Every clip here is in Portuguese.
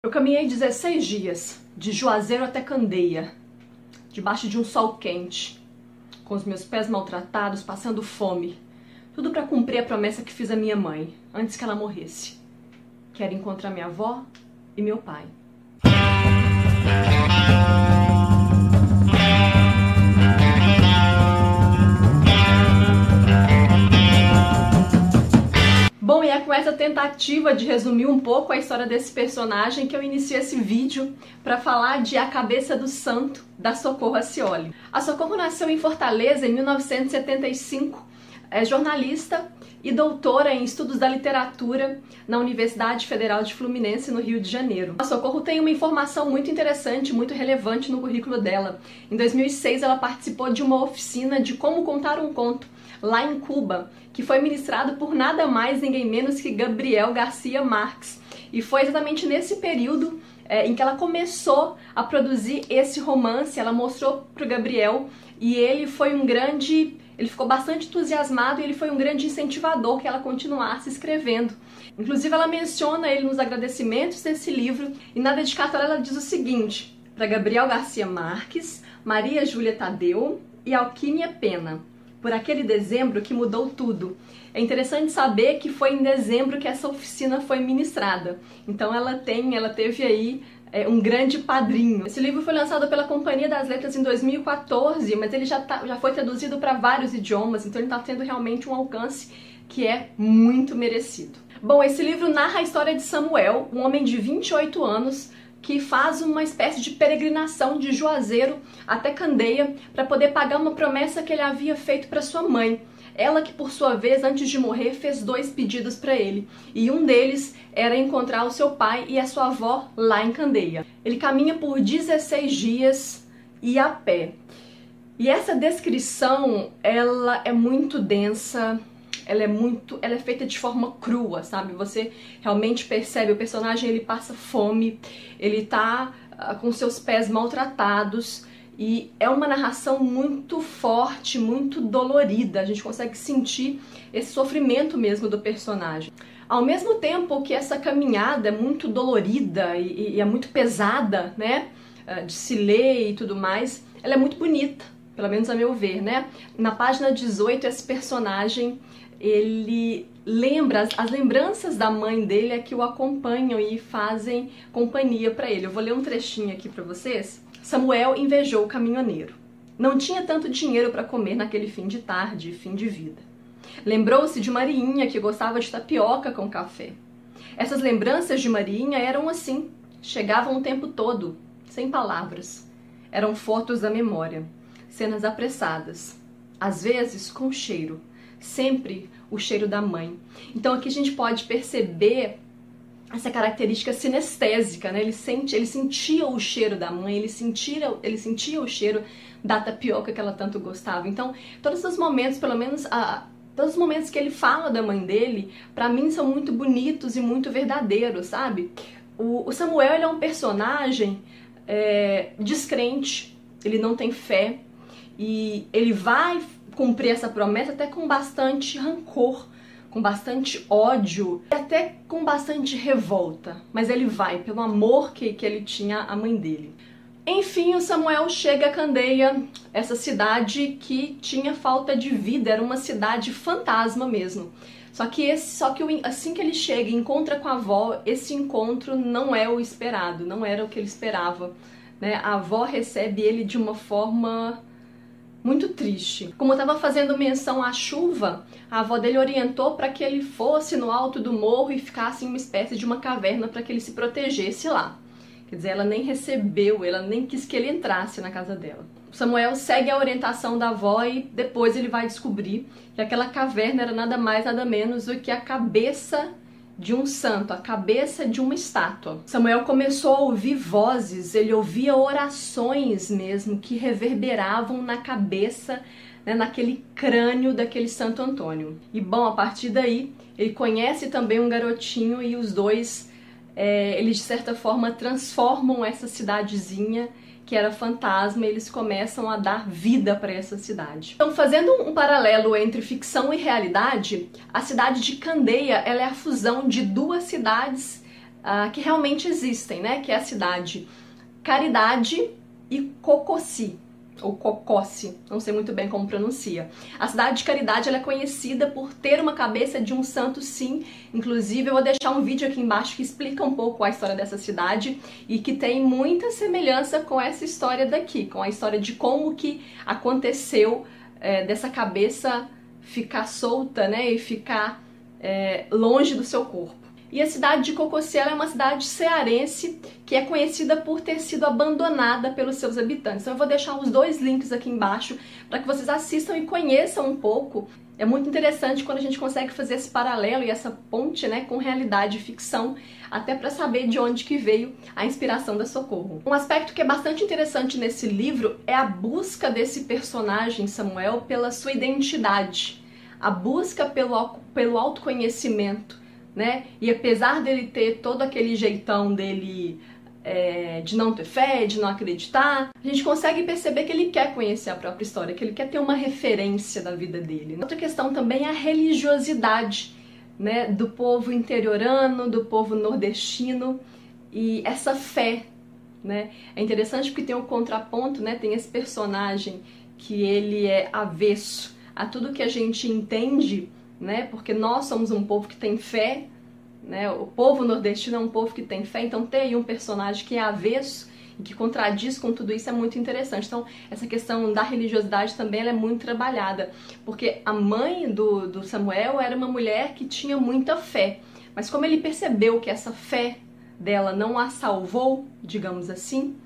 Eu caminhei 16 dias, de Juazeiro até Candeia, debaixo de um sol quente, com os meus pés maltratados, passando fome. Tudo para cumprir a promessa que fiz à minha mãe, antes que ela morresse. Quero encontrar minha avó e meu pai. Tentativa de resumir um pouco a história desse personagem que eu inicio esse vídeo para falar de A Cabeça do Santo, da Socorro Acioli. A Socorro nasceu em Fortaleza em 1975, é jornalista e doutora em estudos da literatura na Universidade Federal de Fluminense, no Rio de Janeiro. A Socorro tem uma informação muito interessante, muito relevante no currículo dela. Em 2006, ela participou de uma oficina de como contar um conto lá em Cuba, que foi ministrado por nada mais ninguém menos que Gabriel Garcia Marques. E foi exatamente nesse período é, em que ela começou a produzir esse romance, ela mostrou para o Gabriel e ele foi um grande, ele ficou bastante entusiasmado e ele foi um grande incentivador que ela continuasse escrevendo. Inclusive ela menciona ele nos agradecimentos desse livro e na dedicatória ela diz o seguinte: para Gabriel Garcia Marques, Maria Júlia Tadeu e Alquímia Pena por aquele dezembro que mudou tudo. É interessante saber que foi em dezembro que essa oficina foi ministrada. Então ela tem, ela teve aí é, um grande padrinho. Esse livro foi lançado pela Companhia das Letras em 2014, mas ele já, tá, já foi traduzido para vários idiomas, então ele está tendo realmente um alcance que é muito merecido. Bom, esse livro narra a história de Samuel, um homem de 28 anos, que faz uma espécie de peregrinação de Juazeiro até Candeia para poder pagar uma promessa que ele havia feito para sua mãe. Ela que, por sua vez, antes de morrer, fez dois pedidos para ele, e um deles era encontrar o seu pai e a sua avó lá em Candeia. Ele caminha por 16 dias e a pé. E essa descrição, ela é muito densa, ela é muito, ela é feita de forma crua, sabe? Você realmente percebe o personagem, ele passa fome, ele tá uh, com seus pés maltratados e é uma narração muito forte, muito dolorida. A gente consegue sentir esse sofrimento mesmo do personagem. Ao mesmo tempo que essa caminhada é muito dolorida e, e é muito pesada, né? Uh, de se ler e tudo mais, ela é muito bonita, pelo menos a meu ver, né? Na página 18, esse personagem ele lembra, as, as, lembranças da mãe dele é que o acompanham e fazem companhia para ele. Eu vou ler um trechinho aqui para vocês. Samuel invejou o caminhoneiro. Não tinha tanto dinheiro para comer naquele fim de tarde, fim de vida. Lembrou-se de Mariinha, que gostava de tapioca com café. Essas lembranças de Mariinha eram assim, chegavam o tempo todo, sem palavras. Eram fotos da memória, cenas apressadas, às vezes com cheiro, sempre o cheiro da mãe. Então aqui a gente pode perceber essa característica sinestésica, né? Ele sente, ele sentia o cheiro da mãe, ele sentia, ele sentia o cheiro da tapioca que ela tanto gostava. Então, todos os momentos, pelo menos a, todos os momentos que ele fala da mãe dele, para mim são muito bonitos e muito verdadeiros, sabe? O, o Samuel é um personagem é, descrente, ele não tem fé e ele vai cumprir essa promessa até com bastante rancor, com bastante ódio e até com bastante revolta. Mas ele vai pelo amor que, que ele tinha à mãe dele. Enfim, o Samuel chega a Candeia, essa cidade que tinha falta de vida, era uma cidade fantasma mesmo. Só que esse, só que assim que ele chega e encontra com a avó, esse encontro não é o esperado, não era o que ele esperava. Né? A avó recebe ele de uma forma muito triste. Como estava fazendo menção à chuva, a avó dele orientou para que ele fosse no alto do morro e ficasse em uma espécie de uma caverna para que ele se protegesse lá. Quer dizer, ela nem recebeu, ela nem quis que ele entrasse na casa dela. Samuel segue a orientação da avó e depois ele vai descobrir que aquela caverna era nada mais, nada menos do que a cabeça de um santo, a cabeça de uma estátua. Samuel começou a ouvir vozes, ele ouvia orações mesmo que reverberavam na cabeça, né, naquele crânio daquele Santo Antônio. E bom, a partir daí, ele conhece também um garotinho e os dois, é, eles de certa forma transformam essa cidadezinha que era fantasma, eles começam a dar vida para essa cidade. Então, fazendo um paralelo entre ficção e realidade, a cidade de Candeia ela é a fusão de duas cidades uh, que realmente existem, né? Que é a cidade Caridade e Cocossi, ou Cocossi, não sei muito bem como pronuncia. A cidade de Caridade é conhecida por ter uma cabeça de um santo, sim. Inclusive, eu vou deixar um vídeo aqui embaixo que explica um pouco a história dessa cidade e que tem muita semelhança com essa história daqui, com a história de como que aconteceu é, dessa cabeça ficar solta, né, e ficar é, longe do seu corpo. E a cidade de Cocociela é uma cidade cearense que é conhecida por ter sido abandonada pelos seus habitantes. Então eu vou deixar os dois links aqui embaixo para que vocês assistam e conheçam um pouco. É muito interessante quando a gente consegue fazer esse paralelo e essa ponte, né, com realidade e ficção, até para saber de onde que veio a inspiração da Socorro. Um aspecto que é bastante interessante nesse livro é a busca desse personagem Samuel pela sua identidade, a busca pelo, pelo autoconhecimento né? E apesar dele ter todo aquele jeitão dele é, de não ter fé, de não acreditar, a gente consegue perceber que ele quer conhecer a própria história, que ele quer ter uma referência da vida dele. Outra questão também é a religiosidade, né? Do povo interiorano, do povo nordestino e essa fé, né? É interessante porque tem um contraponto, né? Tem esse personagem que ele é avesso a tudo que a gente entende né? Porque nós somos um povo que tem fé, né? O povo nordestino é um povo que tem fé, então ter aí um personagem que é avesso e que contradiz com tudo isso é muito interessante. Então, essa questão da religiosidade também é muito trabalhada, porque a mãe do, do Samuel era uma mulher que tinha muita fé, mas como ele percebeu que essa fé dela não a salvou, digamos assim,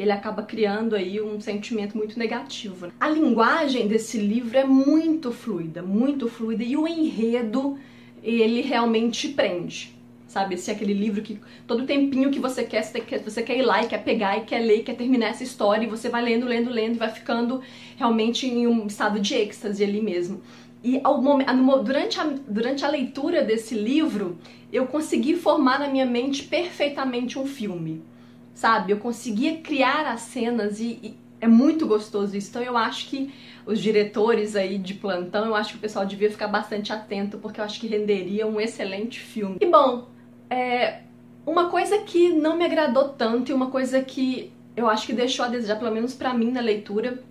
ele acaba criando aí um sentimento muito negativo. A linguagem desse livro é muito fluida, muito fluida e o enredo ele realmente prende. Sabe, esse é aquele livro que todo tempinho que você quer, você quer ir lá e quer pegar e quer ler, quer terminar essa história e você vai lendo, lendo, lendo e vai ficando realmente em um estado de êxtase ali mesmo. E momento, durante, a, durante a leitura desse livro, eu consegui formar na minha mente perfeitamente um filme sabe? Eu conseguia criar as cenas e, e, é muito gostoso isso. Então eu acho que os diretores aí de plantão, eu acho que o pessoal devia ficar bastante atento, porque eu acho que renderia um excelente filme. E bom, é, uma coisa que não me agradou tanto e uma coisa que eu acho que deixou a desejar, pelo menos para mim na leitura,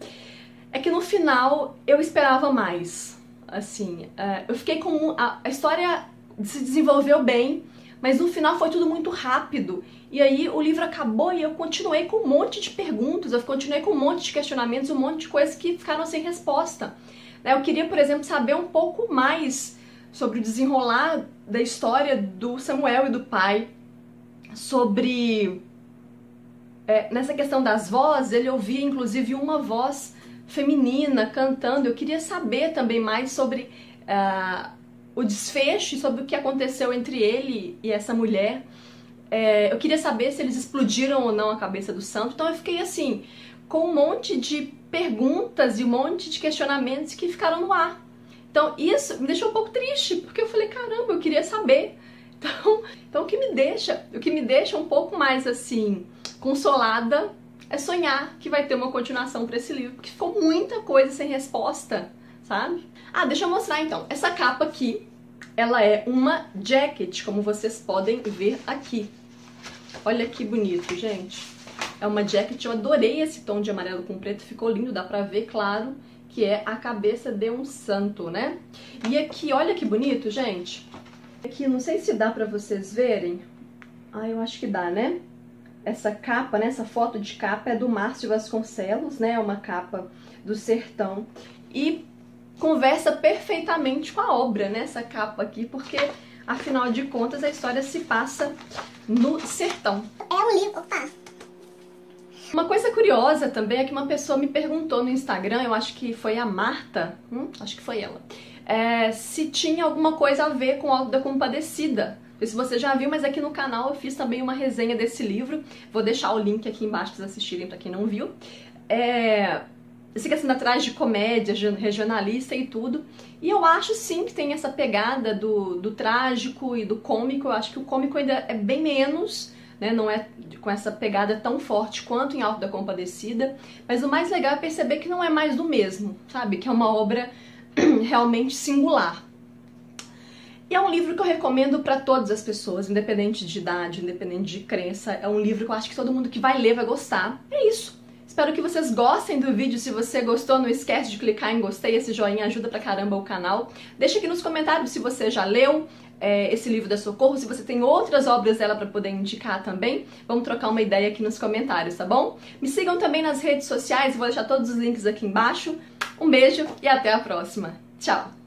é que no final eu esperava mais. Assim, é, eu fiquei com. A, a história se desenvolveu bem, mas no final foi tudo muito rápido. E aí o livro acabou e eu continuei com um monte de perguntas, eu continuei com um monte de questionamentos, um monte de coisas que ficaram sem resposta. Né, eu queria, por exemplo, saber um pouco mais sobre o desenrolar da história do Samuel e do pai, sobre é, nessa questão das vozes, ele ouvia inclusive uma voz feminina cantando. Eu queria saber também mais sobre uh, o desfecho sobre o que aconteceu entre ele e essa mulher. É, eu queria saber se eles explodiram ou não a cabeça do santo. Então eu fiquei assim, com um monte de perguntas e um monte de questionamentos que ficaram no ar. Então isso me deixou um pouco triste, porque eu falei, caramba, eu queria saber. Então, então o que me deixa, o que me deixa um pouco mais assim, consolada é sonhar que vai ter uma continuação para esse livro, porque ficou muita coisa sem resposta, sabe? Ah, deixa eu mostrar então. Essa capa aqui, ela é uma jacket, como vocês podem ver aqui. Olha que bonito, gente. É uma jacket, eu adorei esse tom de amarelo com preto, ficou lindo, dá pra ver, claro, que é a cabeça de um santo, né? E aqui, olha que bonito, gente. Aqui, não sei se dá pra vocês verem. Ah, eu acho que dá, né? Essa capa, né, essa foto de capa é do Márcio Vasconcelos, né? É uma capa do sertão. E conversa perfeitamente com a obra, né? Essa capa aqui, porque afinal de contas a história se passa no sertão. É um livro, opa! Uma coisa curiosa também é que uma pessoa me perguntou no Instagram, eu acho que foi a Marta, hum, acho que foi ela, é, se tinha alguma coisa a ver com Alto da Compadecida. Não sei se você já viu, mas aqui no canal eu fiz também uma resenha desse livro. Vou deixar o link aqui embaixo para vocês assistirem para quem não viu. É, essa questão atrás de comédia regionalista e tudo. E eu acho sim que tem essa pegada do, do trágico e do cômico. Eu acho que o cômico ainda é bem menos, né? Não é com essa pegada tão forte quanto em Alto da Compadecida. Mas o mais legal é perceber que não é mais do mesmo, sabe? Que é uma obra realmente singular. E é um livro que eu recomendo para todas as pessoas, independente de idade, independente de crença. É um livro que eu acho que todo mundo que vai ler vai gostar. É isso. Espero que vocês gostem do vídeo. Se você gostou, não esquece de clicar em gostei. Esse joinha ajuda pra caramba o canal. Deixa aqui nos comentários se você já leu é, esse livro da Socorro, se você tem outras obras dela para poder indicar também. Vamos trocar uma ideia aqui nos comentários, tá bom? Me sigam também nas redes sociais, vou deixar todos os links aqui embaixo. Um beijo e até a próxima. Tchau!